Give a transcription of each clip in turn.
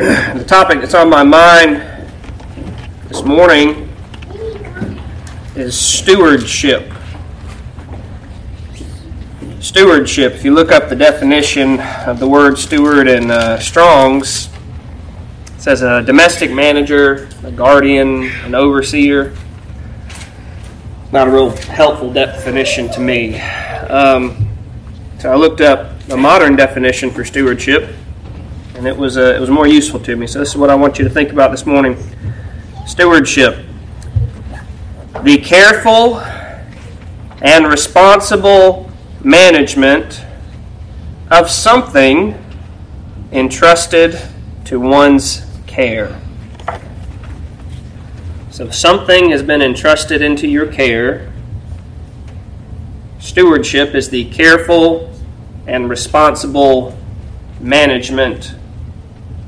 the topic that's on my mind this morning is stewardship. Stewardship, if you look up the definition of the word steward in uh, Strong's, it says a domestic manager, a guardian, an overseer. Not a real helpful definition to me. Um, so I looked up a modern definition for stewardship, and it was uh, it was more useful to me. So this is what I want you to think about this morning: stewardship, the careful and responsible management of something entrusted to one's care. So something has been entrusted into your care. Stewardship is the careful and responsible management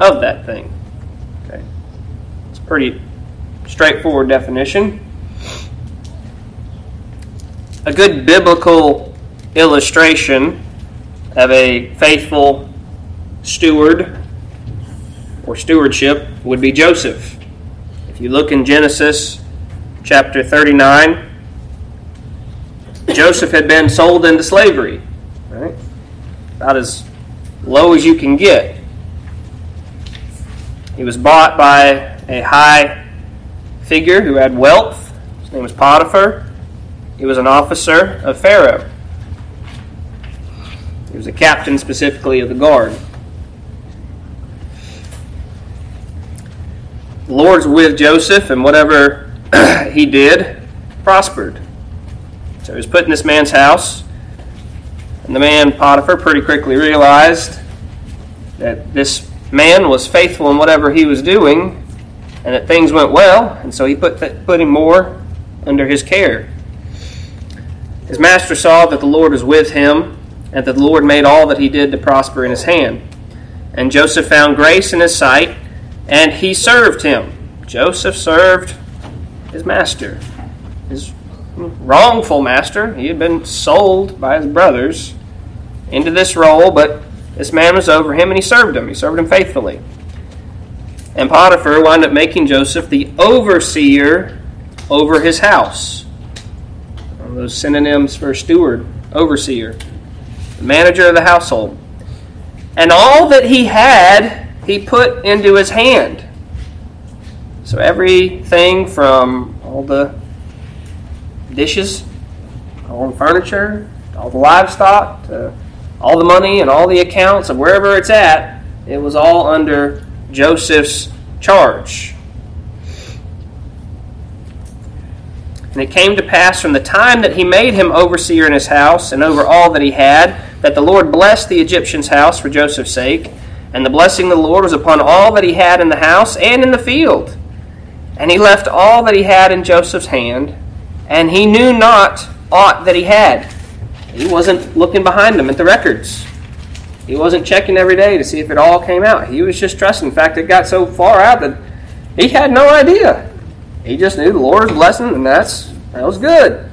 of that thing. Okay. It's a pretty straightforward definition. A good biblical illustration of a faithful steward or stewardship would be Joseph. If you look in Genesis chapter 39, Joseph had been sold into slavery. Right? about as low as you can get. He was bought by a high figure who had wealth. His name was Potiphar. He was an officer of Pharaoh. He was a captain specifically of the guard. The Lord's with Joseph, and whatever he did prospered. So he was put in this man's house. And the man, Potiphar, pretty quickly realized that this man was faithful in whatever he was doing and that things went well, and so he put, put him more under his care. His master saw that the Lord was with him and that the Lord made all that he did to prosper in his hand. And Joseph found grace in his sight, and he served him. Joseph served his master, his wrongful master. He had been sold by his brothers into this role, but this man was over him and he served him. He served him faithfully. And Potiphar wound up making Joseph the overseer over his house. Those synonyms for steward, overseer, the manager of the household. And all that he had, he put into his hand. So everything from all the dishes, all the furniture, all the livestock, all the money and all the accounts of wherever it's at, it was all under Joseph's charge. And it came to pass from the time that he made him overseer in his house and over all that he had, that the Lord blessed the Egyptian's house for Joseph's sake. And the blessing of the Lord was upon all that he had in the house and in the field. And he left all that he had in Joseph's hand, and he knew not aught that he had. He wasn't looking behind him at the records. He wasn't checking every day to see if it all came out. He was just trusting. In fact, it got so far out that he had no idea. He just knew the Lord's blessing, and that's that was good.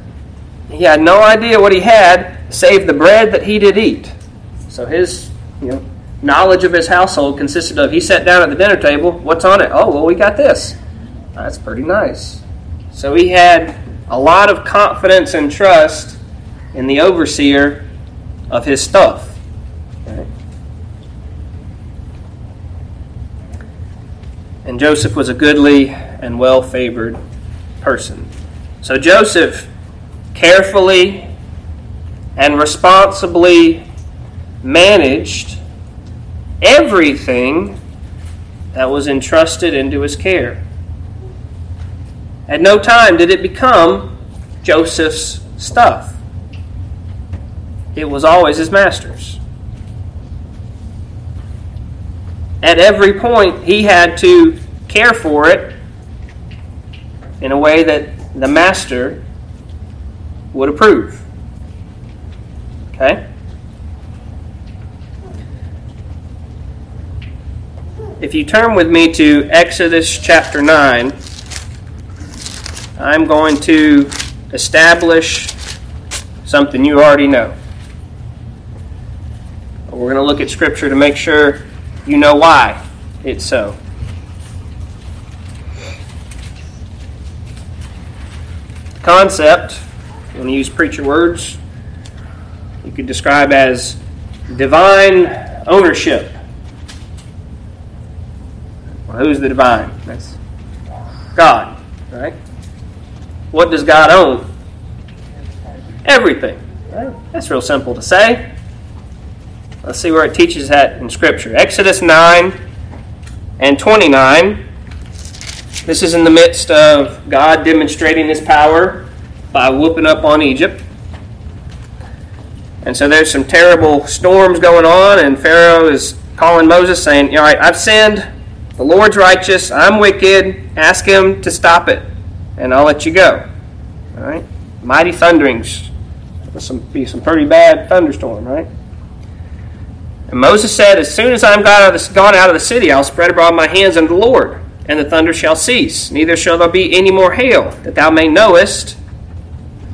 He had no idea what he had save the bread that he did eat. So his you know knowledge of his household consisted of he sat down at the dinner table. What's on it? Oh well, we got this. That's pretty nice. So he had a lot of confidence and trust in the overseer of his stuff. And Joseph was a goodly and well favored person. So Joseph carefully and responsibly managed everything that was entrusted into his care. At no time did it become Joseph's stuff, it was always his master's. At every point, he had to care for it in a way that the master would approve. Okay? If you turn with me to Exodus chapter 9, I'm going to establish something you already know. We're going to look at Scripture to make sure you know why it's so. The concept, when you use preacher words, you could describe as divine ownership. Well, who's the divine? That's God, right? What does God own? Everything. That's real simple to say. Let's see where it teaches that in Scripture. Exodus 9 and 29. This is in the midst of God demonstrating his power by whooping up on Egypt. And so there's some terrible storms going on, and Pharaoh is calling Moses, saying, All right, I've sinned. The Lord's righteous. I'm wicked. Ask him to stop it, and I'll let you go. All right? Mighty thunderings. There'll some, be some pretty bad thunderstorm, right? And Moses said, As soon as I am gone out, of the, gone out of the city, I'll spread abroad my hands unto the Lord, and the thunder shall cease. Neither shall there be any more hail, that thou may knowest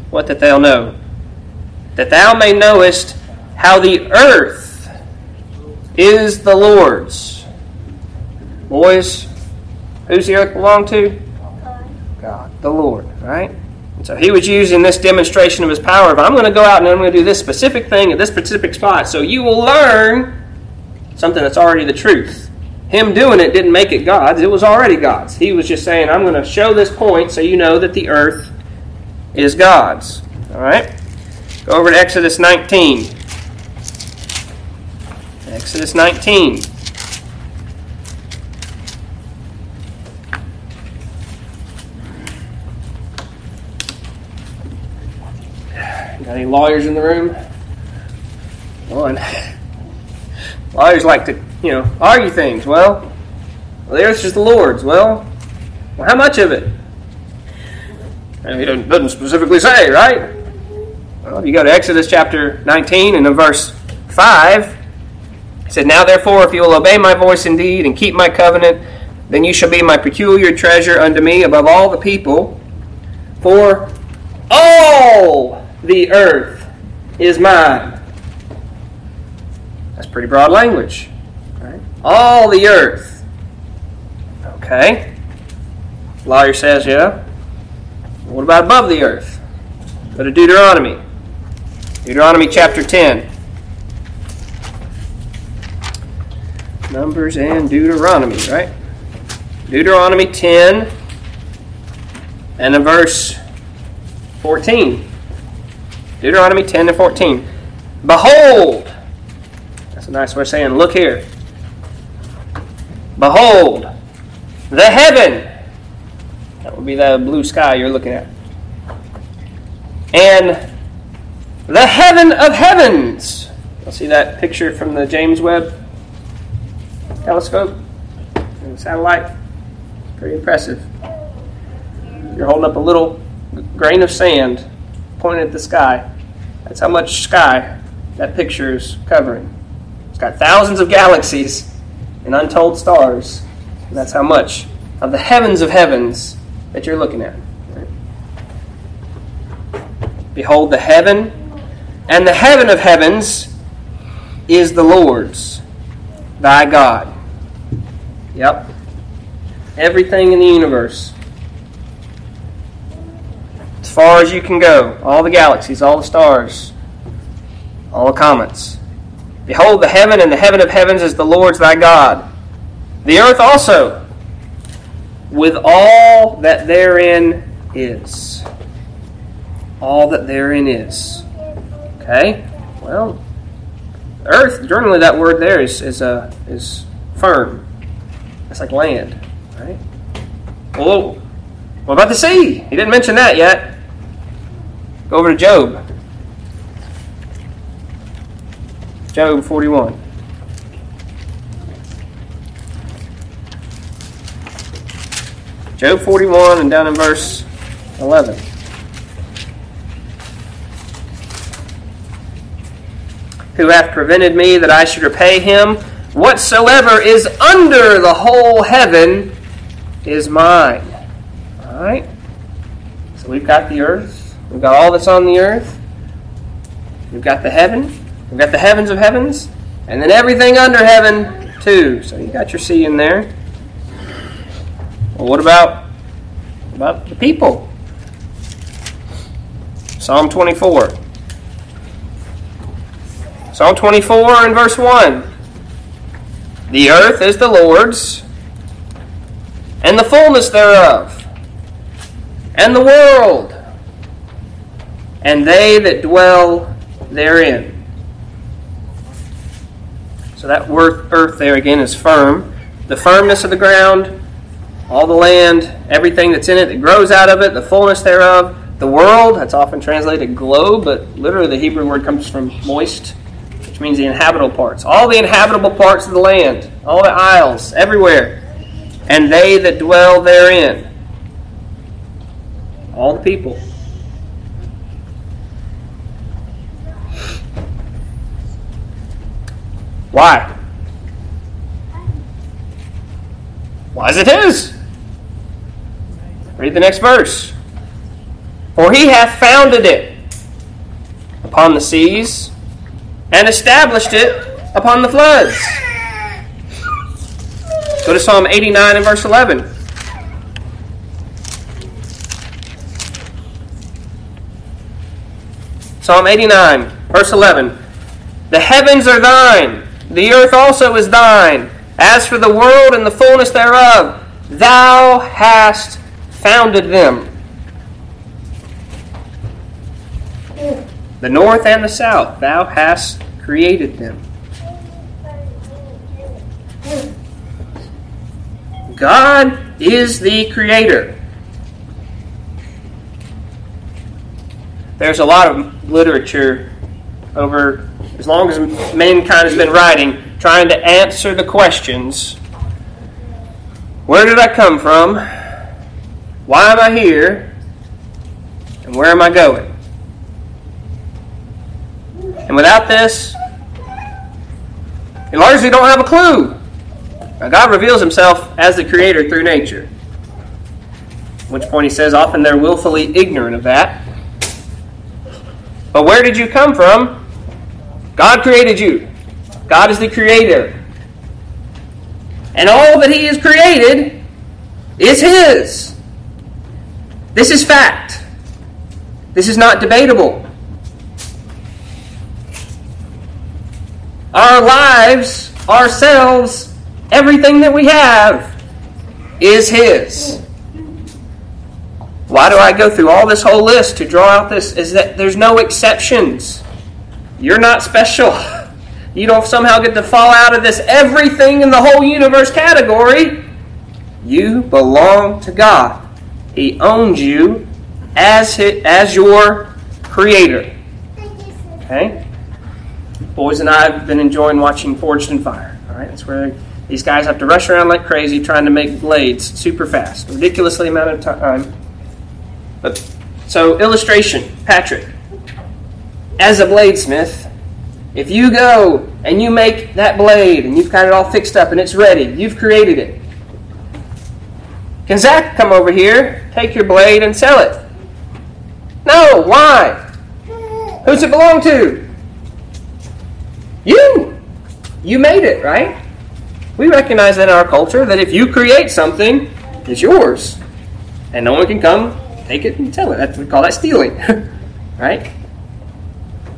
what that thou know. That thou may knowest how the earth is the Lord's Boys, who's the earth belong to? God, the Lord, right? So he was using this demonstration of his power of I'm going to go out and I'm going to do this specific thing at this specific spot. So you will learn something that's already the truth. Him doing it didn't make it God's, it was already God's. He was just saying, I'm going to show this point so you know that the earth is God's. All right? Go over to Exodus 19. Exodus 19. Got any lawyers in the room? One. lawyers like to, you know, argue things. Well, the earth is the Lord's. Well, well, how much of it? And he doesn't specifically say, right? Well, if you go to Exodus chapter 19 and in verse 5, he said, Now therefore, if you will obey my voice indeed and keep my covenant, then you shall be my peculiar treasure unto me above all the people. For all the earth is mine. That's pretty broad language. Right? All the earth. Okay. Lawyer says, yeah. What about above the earth? Go to Deuteronomy. Deuteronomy chapter 10. Numbers and Deuteronomy, right? Deuteronomy 10 and in verse 14. Deuteronomy 10 and 14. Behold, that's a nice way of saying, look here. Behold, the heaven. That would be the blue sky you're looking at. And the heaven of heavens. You'll see that picture from the James Webb telescope and satellite. Pretty impressive. You're holding up a little grain of sand pointed at the sky. That's how much sky that picture is covering. It's got thousands of galaxies and untold stars. And that's how much of the heavens of heavens that you're looking at. Behold, the heaven and the heaven of heavens is the Lord's, thy God. Yep. Everything in the universe far as you can go, all the galaxies, all the stars, all the comets. Behold, the heaven and the heaven of heavens is the Lord's thy God. The earth also, with all that therein is. All that therein is. Okay? Well, earth, generally that word there is, is, uh, is firm. It's like land, right? Well, what about the sea? He didn't mention that yet. Go over to Job. Job 41. Job 41 and down in verse 11. Who hath prevented me that I should repay him? Whatsoever is under the whole heaven is mine. All right? So we've got the earth, We've got all that's on the earth. We've got the heaven. We've got the heavens of heavens. And then everything under heaven too. So you got your sea in there. Well, what about what about the people? Psalm 24. Psalm 24 and verse 1. The earth is the Lord's, and the fullness thereof, and the world, and they that dwell therein. So that worth earth there again is firm. The firmness of the ground, all the land, everything that's in it that grows out of it, the fullness thereof. The world, that's often translated globe, but literally the Hebrew word comes from moist, which means the inhabitable parts. All the inhabitable parts of the land, all the isles, everywhere. And they that dwell therein. All the people. Why? Why is it his? Read the next verse. For he hath founded it upon the seas and established it upon the floods. Go to Psalm 89 and verse 11. Psalm 89, verse 11. The heavens are thine the earth also is thine. As for the world and the fullness thereof, thou hast founded them. The north and the south, thou hast created them. God is the creator. There's a lot of literature over as long as mankind has been writing, trying to answer the questions where did I come from? Why am I here? And where am I going? And without this, you largely don't have a clue. Now, God reveals himself as the creator through nature. At which point he says, often they're willfully ignorant of that. But where did you come from? God created you. God is the creator. And all that He has created is His. This is fact. This is not debatable. Our lives, ourselves, everything that we have is His. Why do I go through all this whole list to draw out this? Is that there's no exceptions. You're not special. You don't somehow get to fall out of this everything in the whole universe category. You belong to God. He owns you as his, as your creator. Okay? Boys and I have been enjoying watching Forged in Fire. All right, that's where these guys have to rush around like crazy trying to make blades super fast, ridiculously amount of time. But so illustration, Patrick as a bladesmith, if you go and you make that blade and you've got it all fixed up and it's ready, you've created it. Can Zach come over here, take your blade, and sell it? No. Why? Who's it belong to? You. You made it, right? We recognize that in our culture that if you create something, it's yours. And no one can come take it and sell it. That's, we call that stealing. right?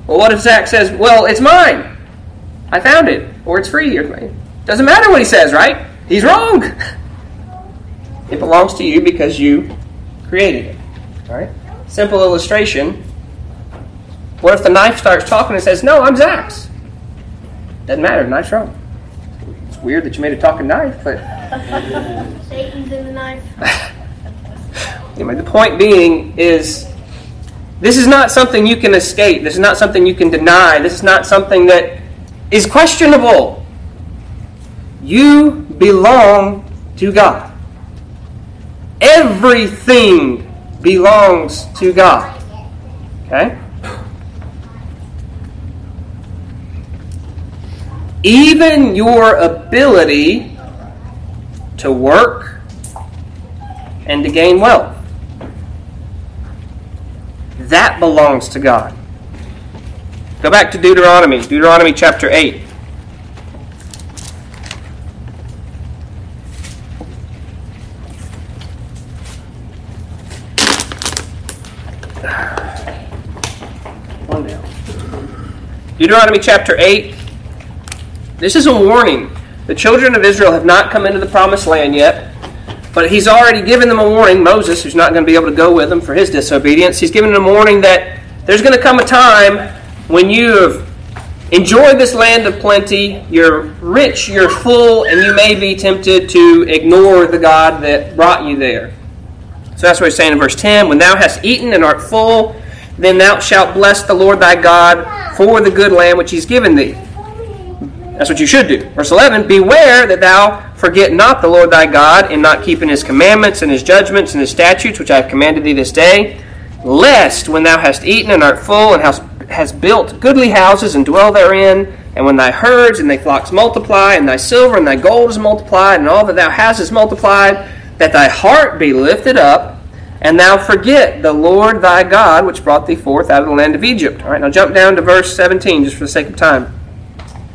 Well, what if Zach says, well, it's mine? I found it, or it's free. Or, doesn't matter what he says, right? He's wrong. It belongs to you because you created it. All right? Simple illustration. What if the knife starts talking and says, no, I'm Zach's? Doesn't matter, the knife's wrong. It's weird that you made a talking knife, but. Satan's in the knife. anyway, the point being is this is not something you can escape. This is not something you can deny. This is not something that is questionable. You belong to God. Everything belongs to God. Okay? Even your ability to work and to gain wealth. That belongs to God. Go back to Deuteronomy, Deuteronomy chapter 8. Deuteronomy chapter 8. This is a warning. The children of Israel have not come into the promised land yet but he's already given them a warning. Moses, who's not going to be able to go with them for his disobedience, he's given them a warning that there's going to come a time when you have enjoyed this land of plenty, you're rich, you're full, and you may be tempted to ignore the God that brought you there. So that's what he's saying in verse 10 When thou hast eaten and art full, then thou shalt bless the Lord thy God for the good land which he's given thee. That's what you should do. Verse 11 Beware that thou forget not the Lord thy God in not keeping his commandments and his judgments and his statutes which I have commanded thee this day, lest when thou hast eaten and art full and hast, built goodly houses and dwell therein, and when thy herds and thy flocks multiply, and thy silver and thy gold is multiplied, and all that thou hast is multiplied, that thy heart be lifted up, and thou forget the Lord thy God, which brought thee forth out of the land of Egypt. All right, now jump down to verse 17, just for the sake of time.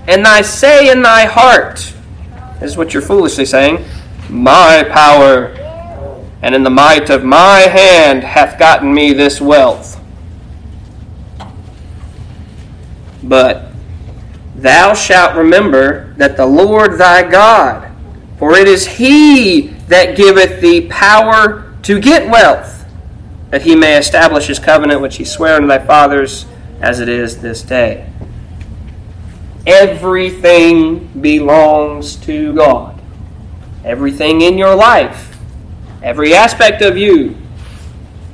And thy say in thy heart, is what you're foolishly saying, my power and in the might of my hand hath gotten me this wealth. But thou shalt remember that the Lord thy God, for it is he that giveth thee power to get wealth, that he may establish his covenant which he sware unto thy fathers as it is this day. Everything belongs to God. Everything in your life, every aspect of you,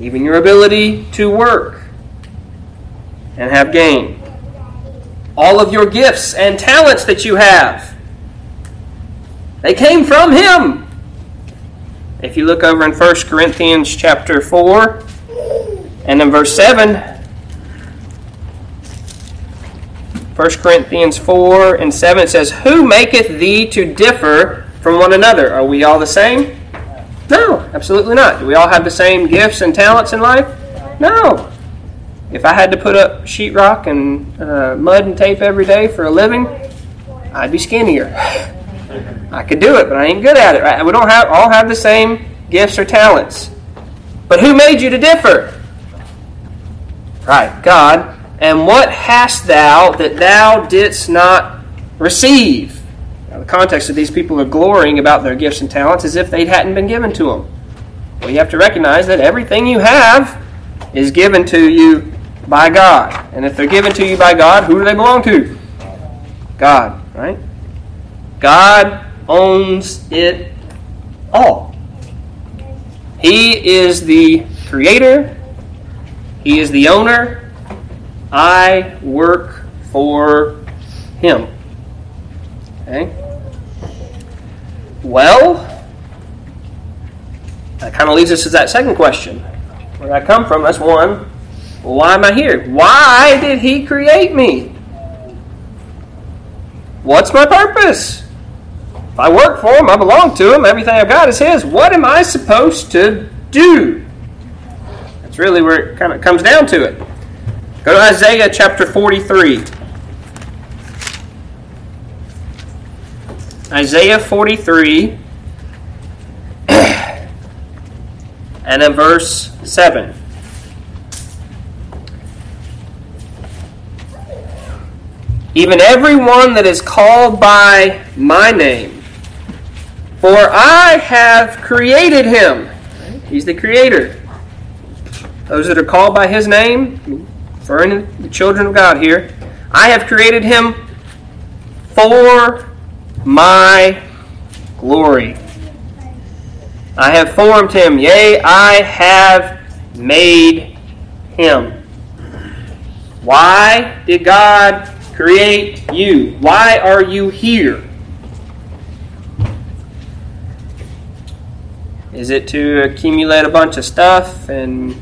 even your ability to work and have gain, all of your gifts and talents that you have, they came from Him. If you look over in 1 Corinthians chapter 4 and in verse 7, 1 Corinthians 4 and 7 it says, Who maketh thee to differ from one another? Are we all the same? No, absolutely not. Do we all have the same gifts and talents in life? No. If I had to put up sheetrock and uh, mud and tape every day for a living, I'd be skinnier. I could do it, but I ain't good at it. Right? We don't have all have the same gifts or talents. But who made you to differ? Right, God. And what hast thou that thou didst not receive? Now, the context of these people are glorying about their gifts and talents as if they hadn't been given to them. Well, you have to recognize that everything you have is given to you by God. And if they're given to you by God, who do they belong to? God, right? God owns it all. He is the creator, He is the owner, I work for him. Okay? Well, that kind of leads us to that second question. Where I come from, that's one. Why am I here? Why did he create me? What's my purpose? If I work for him, I belong to him, everything I've got is his. What am I supposed to do? That's really where it kind of comes down to it. Go to Isaiah chapter 43. Isaiah 43 and then verse 7. Even every one that is called by my name, for I have created him. He's the creator. Those that are called by his name, referring to the children of God here. I have created him for my glory. I have formed him, yea, I have made him. Why did God create you? Why are you here? Is it to accumulate a bunch of stuff and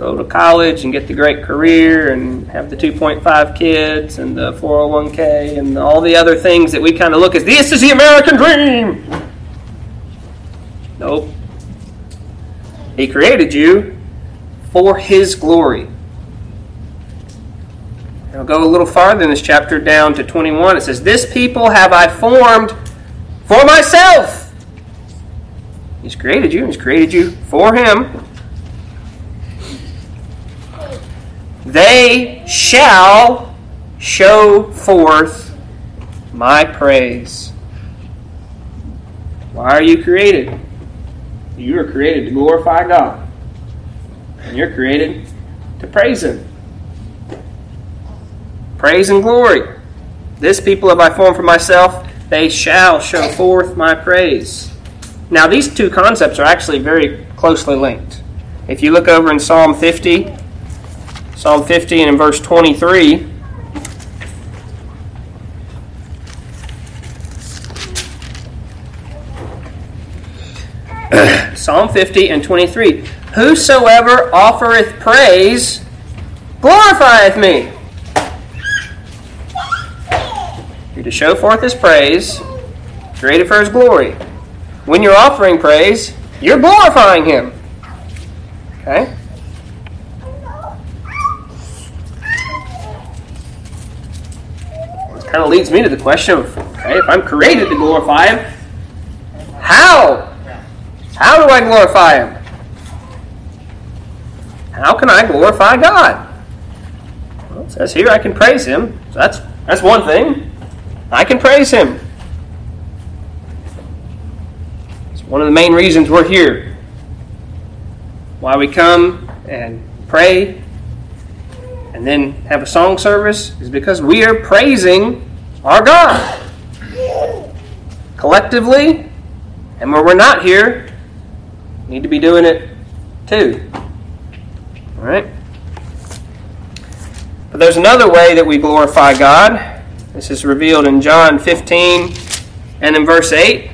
go to college and get the great career and have the 2.5 kids and the 401k and all the other things that we kind of look as this is the American dream. Nope. He created you for His glory. I'll go a little farther in this chapter down to 21. It says, This people have I formed for myself. He's created you, He's created you for Him. They shall show forth my praise. Why are you created? You were created to glorify God. And you're created to praise Him. Praise and glory. This people have I formed for myself, they shall show forth my praise. Now, these two concepts are actually very closely linked. If you look over in Psalm 50, Psalm 50 and verse 23, Psalm 50 and 23. Whosoever offereth praise glorifieth me. You're to show forth his praise, created for his glory. When you're offering praise, you're glorifying him. Okay? Kind of leads me to the question of if I'm created to glorify him, how how do I glorify Him? How can I glorify God? Well, it says here I can praise Him. So that's that's one thing. I can praise Him. It's one of the main reasons we're here. Why we come and pray and then have a song service is because we are praising our God. Collectively, and where we're not here, need to be doing it too. All right? But there's another way that we glorify God. This is revealed in John 15 and in verse 8.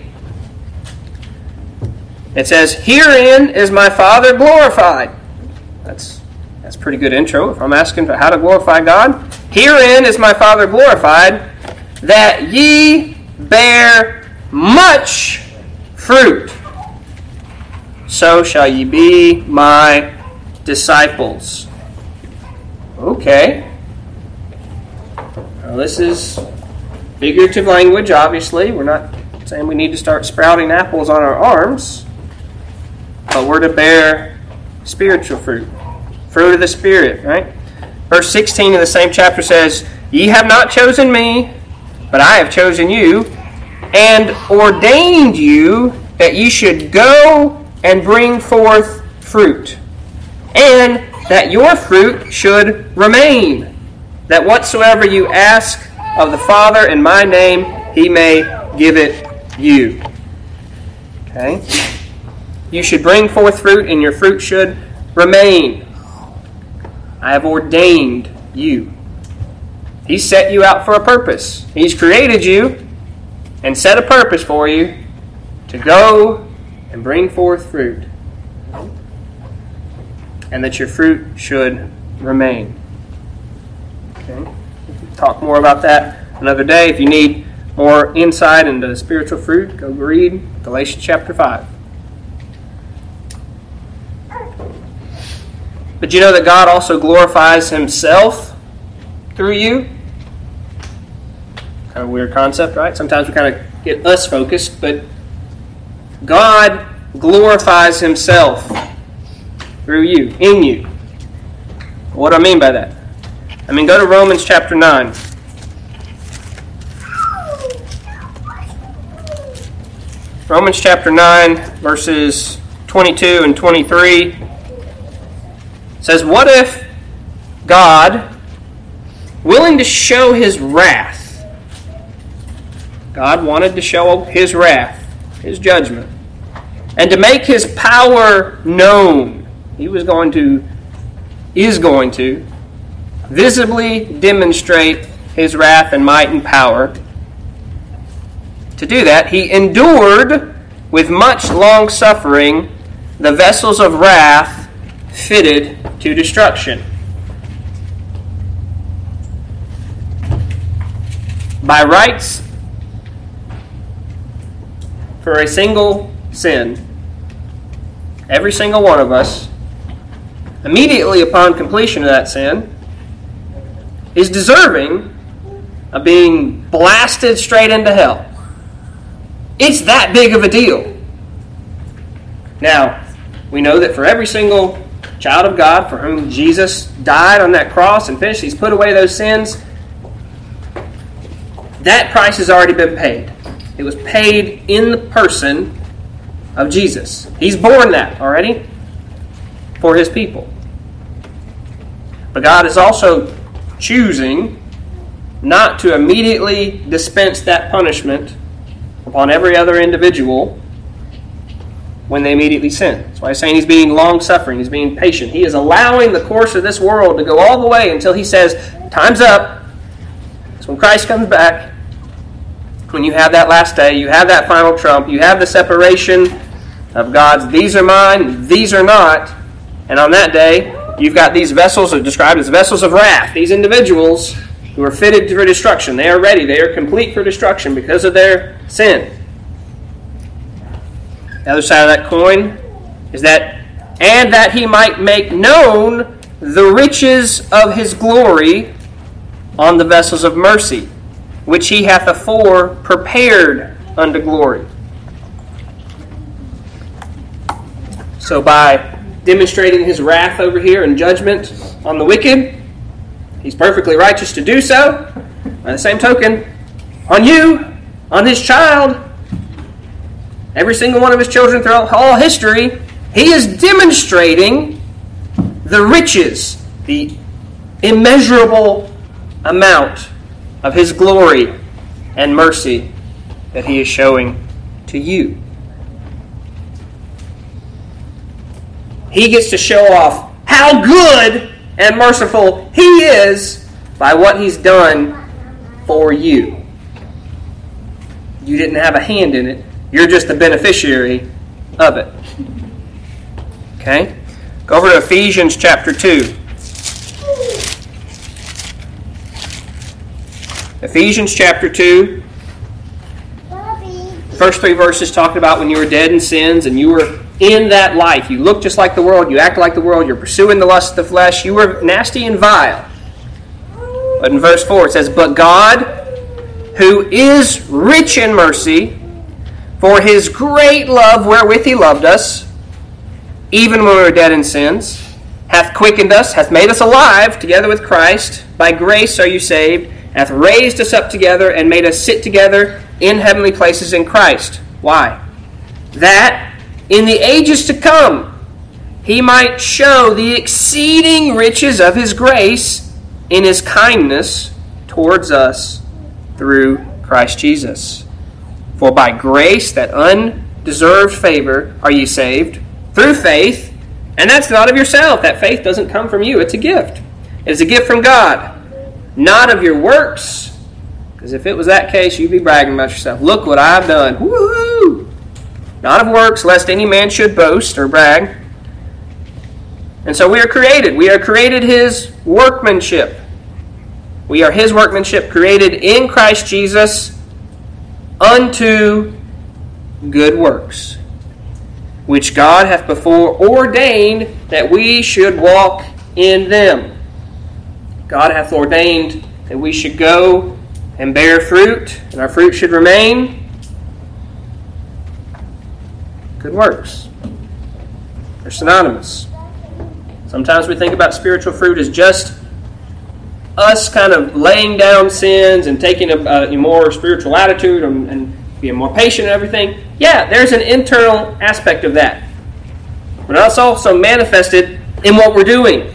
It says, Herein is my Father glorified. That's that's pretty good intro. If I'm asking for how to glorify God, herein is my Father glorified, that ye bear much fruit so shall ye be my disciples. Okay. Now, this is figurative language, obviously. We're not saying we need to start sprouting apples on our arms, but we're to bear spiritual fruit. Fruit of the Spirit, right? Verse 16 of the same chapter says, Ye have not chosen me, but I have chosen you, and ordained you that ye should go and bring forth fruit, and that your fruit should remain, that whatsoever you ask of the Father in my name, he may give it you. Okay? You should bring forth fruit, and your fruit should remain. I have ordained you. He set you out for a purpose. He's created you and set a purpose for you to go and bring forth fruit, and that your fruit should remain. Okay? talk more about that another day. If you need more insight into spiritual fruit, go read Galatians chapter 5. But you know that God also glorifies Himself through you? Kind of weird concept, right? Sometimes we kind of get us focused, but God glorifies himself through you, in you. What do I mean by that? I mean, go to Romans chapter 9. Romans chapter 9, verses 22 and 23 says, What if God, willing to show his wrath, God wanted to show his wrath, his judgment, and to make his power known. He was going to, is going to, visibly demonstrate his wrath and might and power. To do that, he endured with much long suffering the vessels of wrath fitted to destruction. By rights, for a single sin, every single one of us, immediately upon completion of that sin, is deserving of being blasted straight into hell. It's that big of a deal. Now, we know that for every single child of God for whom Jesus died on that cross and finished, He's put away those sins. That price has already been paid. It was paid in the person of Jesus. He's borne that already for his people. But God is also choosing not to immediately dispense that punishment upon every other individual when they immediately sin. That's why he's saying he's being long suffering, he's being patient. He is allowing the course of this world to go all the way until he says, Time's up. So when Christ comes back, when you have that last day, you have that final trump, you have the separation of God's, these are mine, these are not. And on that day, you've got these vessels are described as vessels of wrath, these individuals who are fitted for destruction. They are ready, they are complete for destruction because of their sin. The other side of that coin is that, and that he might make known the riches of his glory on the vessels of mercy, which he hath afore prepared unto glory. So, by demonstrating his wrath over here and judgment on the wicked, he's perfectly righteous to do so. By the same token, on you, on his child, every single one of his children throughout all history, he is demonstrating the riches, the immeasurable amount of his glory and mercy that he is showing to you. He gets to show off how good and merciful he is by what he's done for you. You didn't have a hand in it, you're just the beneficiary of it. Okay? Go over to Ephesians chapter 2. Ephesians chapter 2. First three verses talking about when you were dead in sins and you were in that life. You look just like the world, you act like the world, you're pursuing the lust of the flesh, you were nasty and vile. But in verse 4 it says, But God, who is rich in mercy, for his great love wherewith he loved us, even when we were dead in sins, hath quickened us, hath made us alive together with Christ. By grace are you saved, hath raised us up together, and made us sit together in heavenly places in Christ. Why? That in the ages to come he might show the exceeding riches of his grace in his kindness towards us through Christ Jesus. For by grace, that undeserved favor, are you saved through faith, and that's not of yourself. That faith doesn't come from you, it's a gift. It's a gift from God, not of your works. Because if it was that case, you'd be bragging about yourself. Look what I've done. Woohoo! Not of works, lest any man should boast or brag. And so we are created. We are created his workmanship. We are his workmanship created in Christ Jesus unto good works, which God hath before ordained that we should walk in them. God hath ordained that we should go and bear fruit, and our fruit should remain. Good works. They're synonymous. Sometimes we think about spiritual fruit as just us kind of laying down sins and taking a, a more spiritual attitude and, and, being more patient and everything. Yeah, there's an internal aspect of that. But that's also manifested in what we're doing.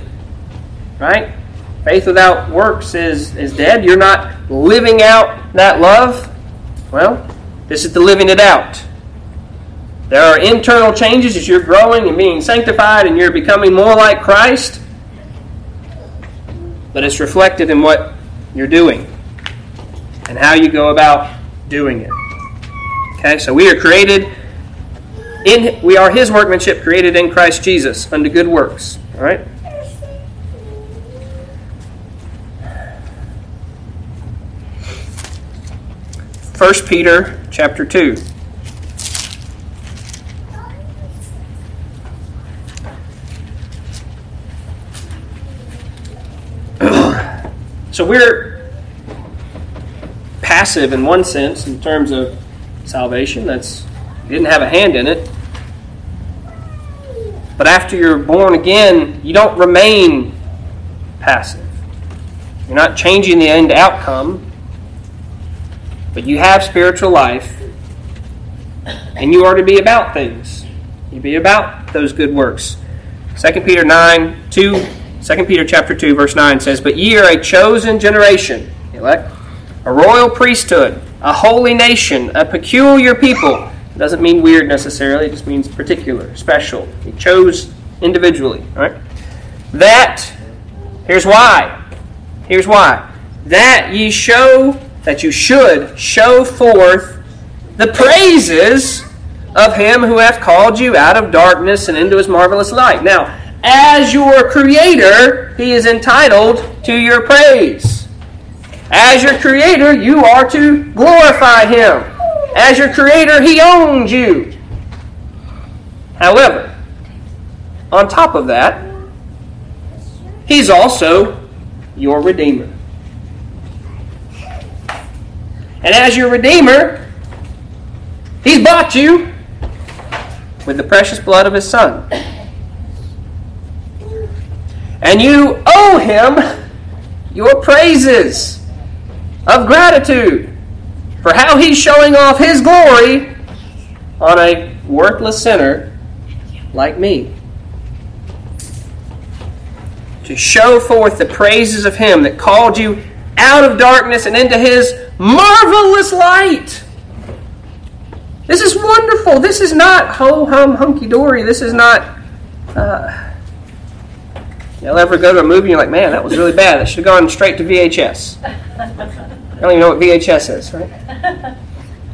Right? Faith without works is, is dead. You're not living out that love. Well, this is the living it out. There are internal changes as you're growing and being sanctified and you're becoming more like Christ but it's reflected in what you're doing and how you go about doing it. Okay, so we are created in we are his workmanship created in Christ Jesus unto good works. All right? First Peter chapter 2. So we're passive in one sense in terms of salvation. That's didn't have a hand in it. But after you're born again, you don't remain passive. You're not changing the end outcome. but you have spiritual life, and you are to be about things. You be about those good works. 2 Peter 9, 2, 2 Peter chapter 2, verse 9 says, But ye are a chosen generation, elect, a royal priesthood, a holy nation, a peculiar people. It doesn't mean weird necessarily, it just means particular, special. He chose individually. All right? That, here's why. Here's why. That ye show, that you should show forth the praises of him who hath called you out of darkness and into his marvelous light. Now, as your creator, he is entitled to your praise. As your creator, you are to glorify him. As your creator, he owns you. However, on top of that, he's also your redeemer. And as your redeemer, he's bought you with the precious blood of his son. And you owe him your praises of gratitude for how he's showing off his glory on a worthless sinner like me. To show forth the praises of him that called you out of darkness and into his marvelous light. This is wonderful. This is not ho hum hunky dory. This is not. Uh, you'll ever go to a movie and you're like, man, that was really bad. That should have gone straight to VHS. I don't even know what VHS is, right?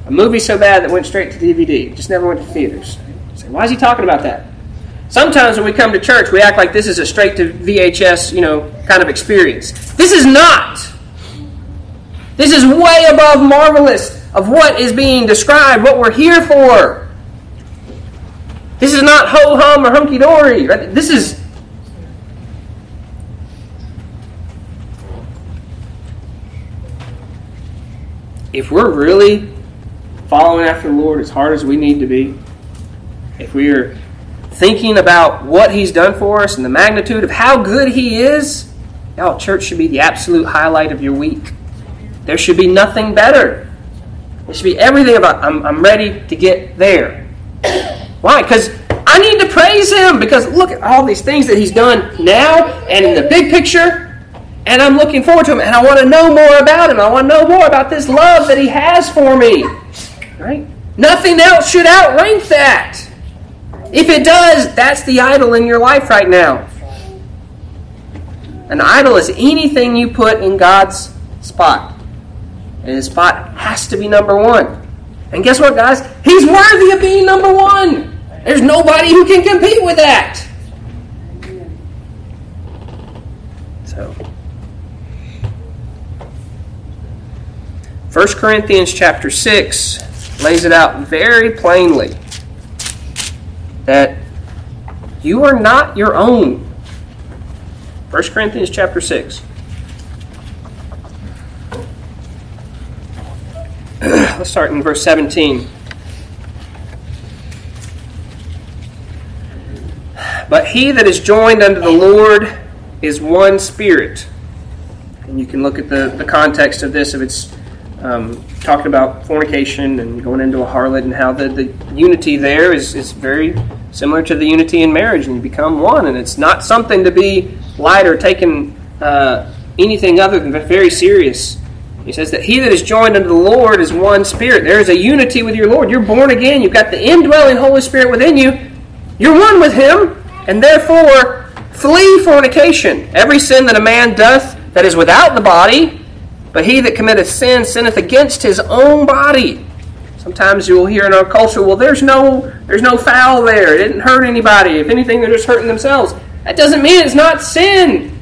A movie so bad that went straight to DVD. Just never went to theaters. Say, why is he talking about that? Sometimes when we come to church, we act like this is a straight to VHS, you know, kind of experience. This is not. This is way above marvelous of what is being described, what we're here for. This is not ho hum or hunky dory. Right? This is. If we're really following after the Lord as hard as we need to be, if we are thinking about what He's done for us and the magnitude of how good He is, y'all, church should be the absolute highlight of your week. There should be nothing better. It should be everything about I'm, I'm ready to get there. Why? Because I need to praise him because look at all these things that he's done now and in the big picture. And I'm looking forward to him and I want to know more about him. I want to know more about this love that he has for me. Right? Nothing else should outrank that. If it does, that's the idol in your life right now. An idol is anything you put in God's spot. And his spot has to be number one. And guess what, guys? He's worthy of being number one. There's nobody who can compete with that. So, 1 Corinthians chapter 6 lays it out very plainly that you are not your own. 1 Corinthians chapter 6. Let's start in verse 17. But he that is joined unto the Lord is one spirit. And you can look at the, the context of this if it's um, talking about fornication and going into a harlot and how the, the unity there is, is very similar to the unity in marriage and you become one. And it's not something to be light or taken uh, anything other than very serious. He says that he that is joined unto the Lord is one spirit. There is a unity with your Lord. You're born again. You've got the indwelling Holy Spirit within you. You're one with him, and therefore flee fornication. Every sin that a man doth that is without the body, but he that committeth sin sinneth against his own body. Sometimes you'll hear in our culture, well, there's no there's no foul there. It didn't hurt anybody. If anything, they're just hurting themselves. That doesn't mean it's not sin.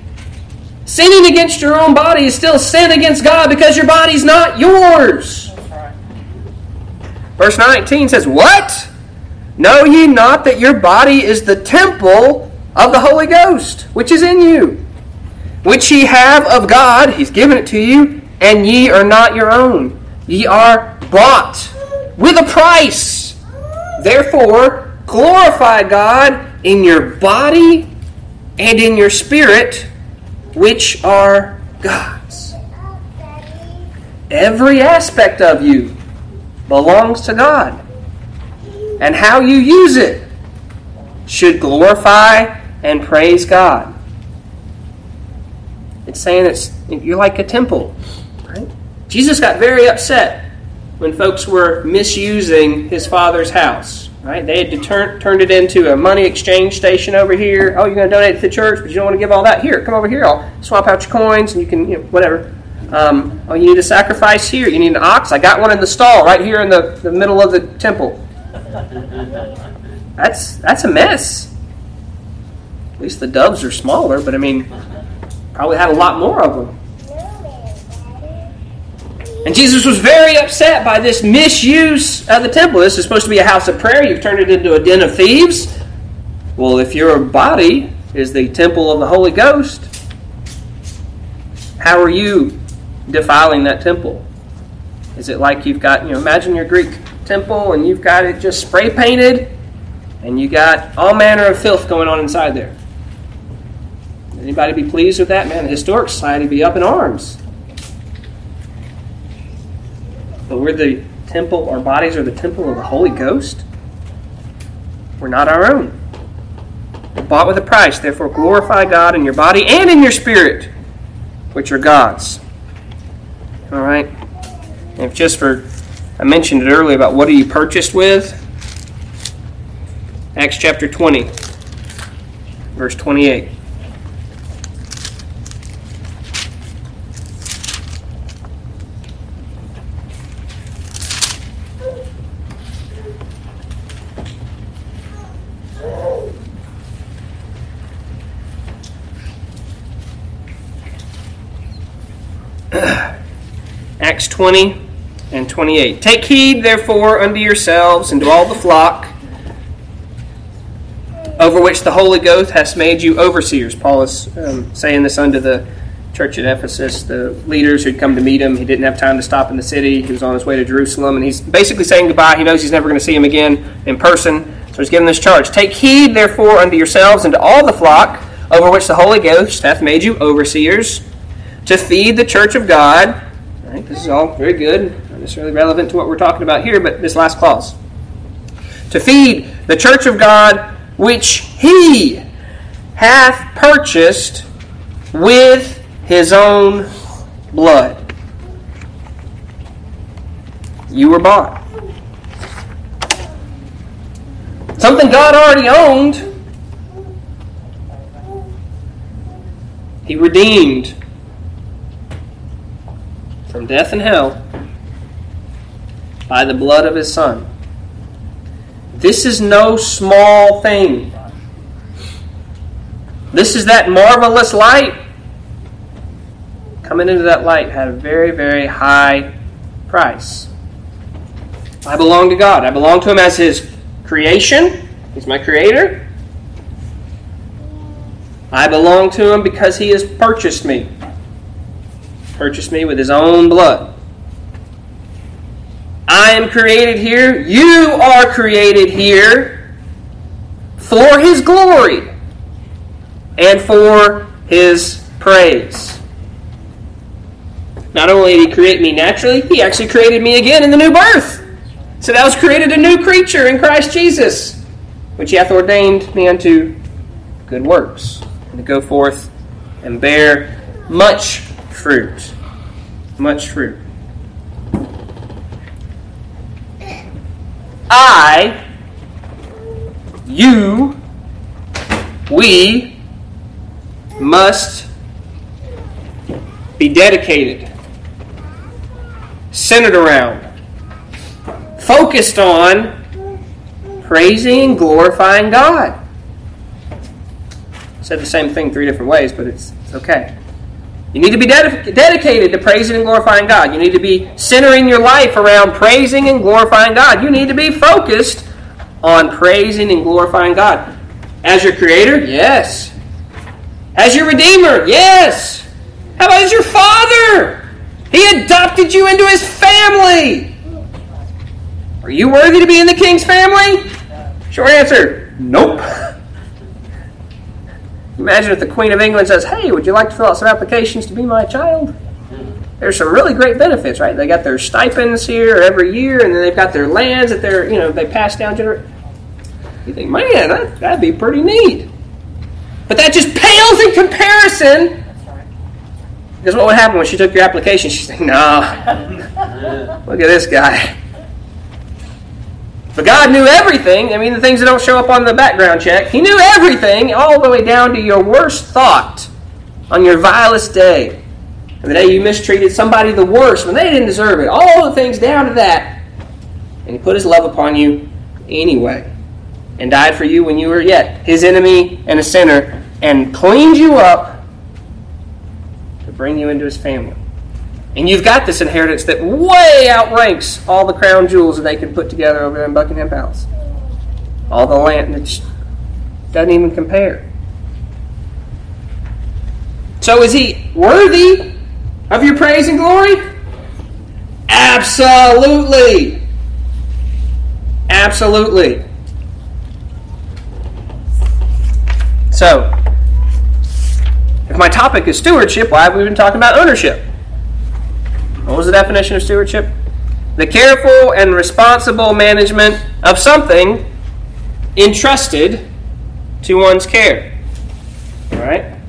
Sinning against your own body is still sin against God because your body's not yours. Verse 19 says, What? Know ye not that your body is the temple of the Holy Ghost, which is in you, which ye have of God, He's given it to you, and ye are not your own. Ye are bought with a price. Therefore, glorify God in your body and in your spirit which are God's. Every aspect of you belongs to God. And how you use it should glorify and praise God. It's saying it's you're like a temple. Jesus got very upset when folks were misusing his father's house. Right? They had turn, turned it into a money exchange station over here. Oh, you're going to donate to the church, but you don't want to give all that. Here, come over here. I'll swap out your coins, and you can, you know, whatever. Um, oh, you need a sacrifice here. You need an ox. I got one in the stall right here in the, the middle of the temple. That's that's a mess. At least the doves are smaller, but I mean, probably had a lot more of them. And Jesus was very upset by this misuse of the temple. This is supposed to be a house of prayer. You've turned it into a den of thieves. Well, if your body is the temple of the Holy Ghost, how are you defiling that temple? Is it like you've got, you know, imagine your Greek temple and you've got it just spray painted and you got all manner of filth going on inside there? Anybody be pleased with that? Man, the Historic Society be up in arms. But we're the temple, our bodies are the temple of the Holy Ghost. We're not our own. We're bought with a price. Therefore, glorify God in your body and in your spirit, which are God's. All right? If just for, I mentioned it earlier about what are you purchased with? Acts chapter 20, verse 28. Acts 20 and 28. Take heed, therefore, unto yourselves and to all the flock over which the Holy Ghost has made you overseers. Paul is um, saying this unto the church at Ephesus, the leaders who'd come to meet him. He didn't have time to stop in the city. He was on his way to Jerusalem, and he's basically saying goodbye. He knows he's never going to see him again in person, so he's giving this charge. Take heed, therefore, unto yourselves and to all the flock over which the Holy Ghost hath made you overseers, to feed the church of God Right? This is all very good, not necessarily relevant to what we're talking about here, but this last clause. To feed the church of God which he hath purchased with his own blood. You were bought. Something God already owned. He redeemed from death and hell by the blood of his Son. This is no small thing. This is that marvelous light. Coming into that light had a very, very high price. I belong to God. I belong to Him as His creation. He's my creator. I belong to Him because He has purchased me purchased me with his own blood. I am created here. You are created here for his glory and for his praise. Not only did he create me naturally, he actually created me again in the new birth. So that was created a new creature in Christ Jesus, which he hath ordained me unto good works, and to go forth and bear much fruit. Much fruit. I, you, we must be dedicated, centered around, focused on praising and glorifying God. Said the same thing three different ways, but it's okay. You need to be ded- dedicated to praising and glorifying God. You need to be centering your life around praising and glorifying God. You need to be focused on praising and glorifying God. As your creator? Yes. As your redeemer? Yes. How about as your father? He adopted you into his family. Are you worthy to be in the king's family? Short answer nope. Imagine if the Queen of England says, Hey, would you like to fill out some applications to be my child? there's some really great benefits, right? They got their stipends here every year, and then they've got their lands that they're, you know, they pass down. Gener- you think, man, that, that'd be pretty neat. But that just pales in comparison. Because what would happen when she took your application? She's like, no, look at this guy. But God knew everything. I mean, the things that don't show up on the background check. He knew everything, all the way down to your worst thought on your vilest day. And the day you mistreated somebody the worst when they didn't deserve it. All the things down to that. And He put His love upon you anyway. And died for you when you were yet His enemy and a sinner. And cleaned you up to bring you into His family. And you've got this inheritance that way outranks all the crown jewels that they could put together over there in Buckingham Palace. All the land that doesn't even compare. So is he worthy of your praise and glory? Absolutely. Absolutely. So, if my topic is stewardship, why have we been talking about ownership? What was the definition of stewardship? The careful and responsible management of something entrusted to one's care. All right?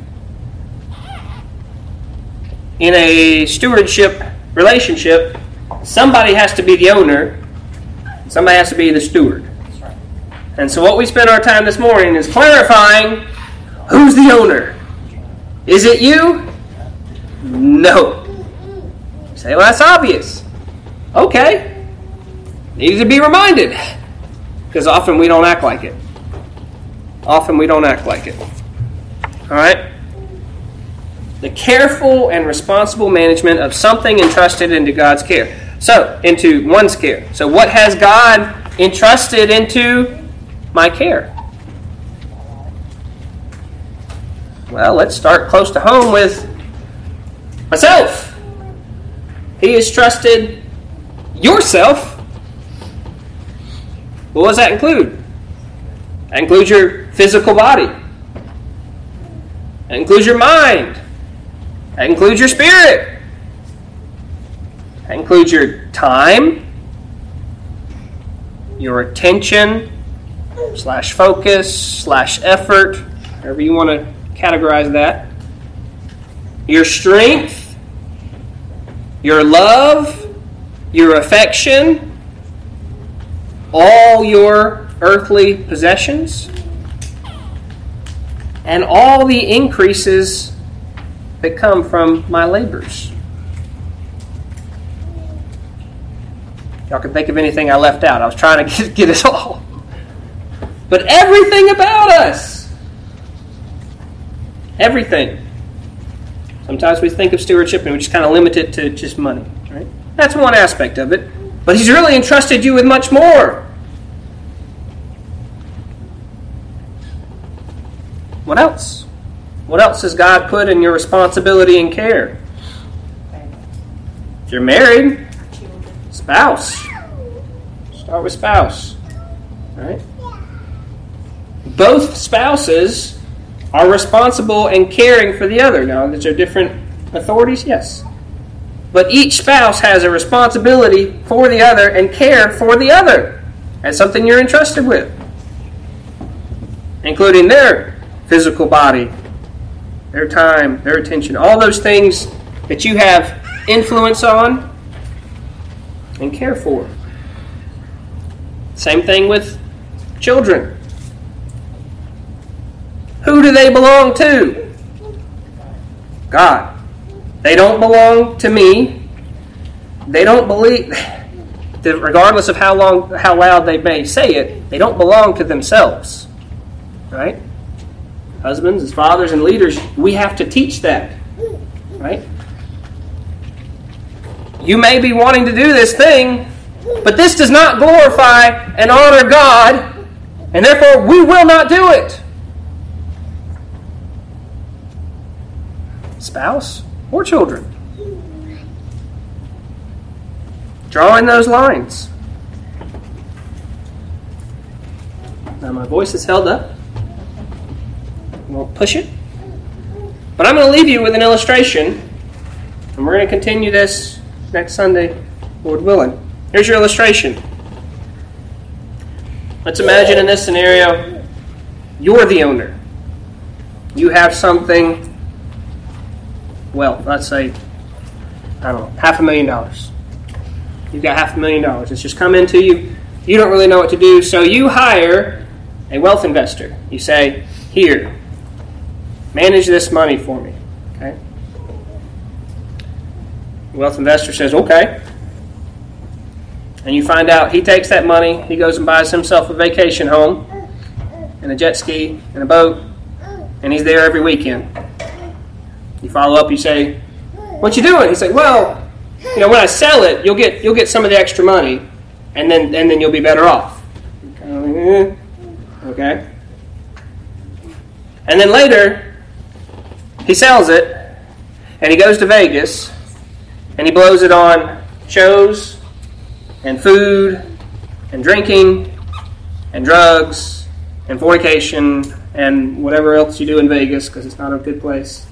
In a stewardship relationship, somebody has to be the owner, somebody has to be the steward. And so, what we spent our time this morning is clarifying who's the owner. Is it you? No. Say, well, that's obvious. Okay. Needed to be reminded. Because often we don't act like it. Often we don't act like it. All right? The careful and responsible management of something entrusted into God's care. So, into one's care. So, what has God entrusted into my care? Well, let's start close to home with myself. He has trusted yourself. What does that include? That includes your physical body. That includes your mind. That includes your spirit. That includes your time, your attention, slash focus, slash effort, however you want to categorize that. Your strength, your love, your affection, all your earthly possessions, and all the increases that come from my labors. Y'all can think of anything I left out. I was trying to get, get all. But everything about us, everything Sometimes we think of stewardship and we just kind of limit it to just money, right? That's one aspect of it. But He's really entrusted you with much more. What else? What else has God put in your responsibility and care? If you're married, spouse. Start with spouse. Right? Both spouses are responsible and caring for the other. Now, these are different authorities, yes. But each spouse has a responsibility for the other and care for the other. That's something you're entrusted with, including their physical body, their time, their attention, all those things that you have influence on and care for. Same thing with children. Who do they belong to? God. They don't belong to me. They don't believe that, regardless of how long how loud they may say it, they don't belong to themselves. Right? Husbands, as fathers and leaders, we have to teach that. Right? You may be wanting to do this thing, but this does not glorify and honor God, and therefore we will not do it. Spouse or children. Drawing those lines. Now, my voice is held up. I won't push it. But I'm going to leave you with an illustration And we're going to continue this next Sunday, Lord willing. Here's your illustration. Let's imagine in this scenario, you're the owner. You have something, well, let's say, I don't know, half a million dollars. You've got half a million dollars. It's just come into you. You don't really know what to do, so you hire a wealth investor. You say, Here, manage this money for me. Okay? The wealth investor says, Okay. And you find out he takes that money, he goes and buys himself a vacation home and a jet ski and a boat, and he's there every weekend. You follow up, you say, What you doing? He's like, Well, you know, when I sell it, you'll get you'll get some of the extra money, and then and then you'll be better off. Okay. And then later, he sells it, and he goes to Vegas, and he blows it on shows, and food, and drinking, and drugs, and fornication, and whatever else you do in Vegas, because it's not a good place.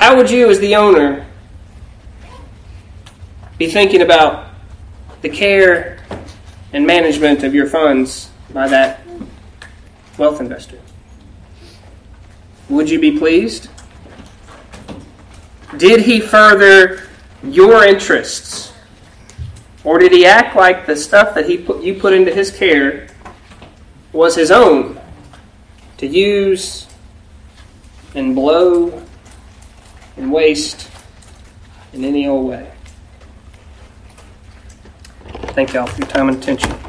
How would you, as the owner, be thinking about the care and management of your funds by that wealth investor? Would you be pleased? Did he further your interests? Or did he act like the stuff that he put, you put into his care was his own to use and blow and waste in any old way? Thank y'all for your time and attention.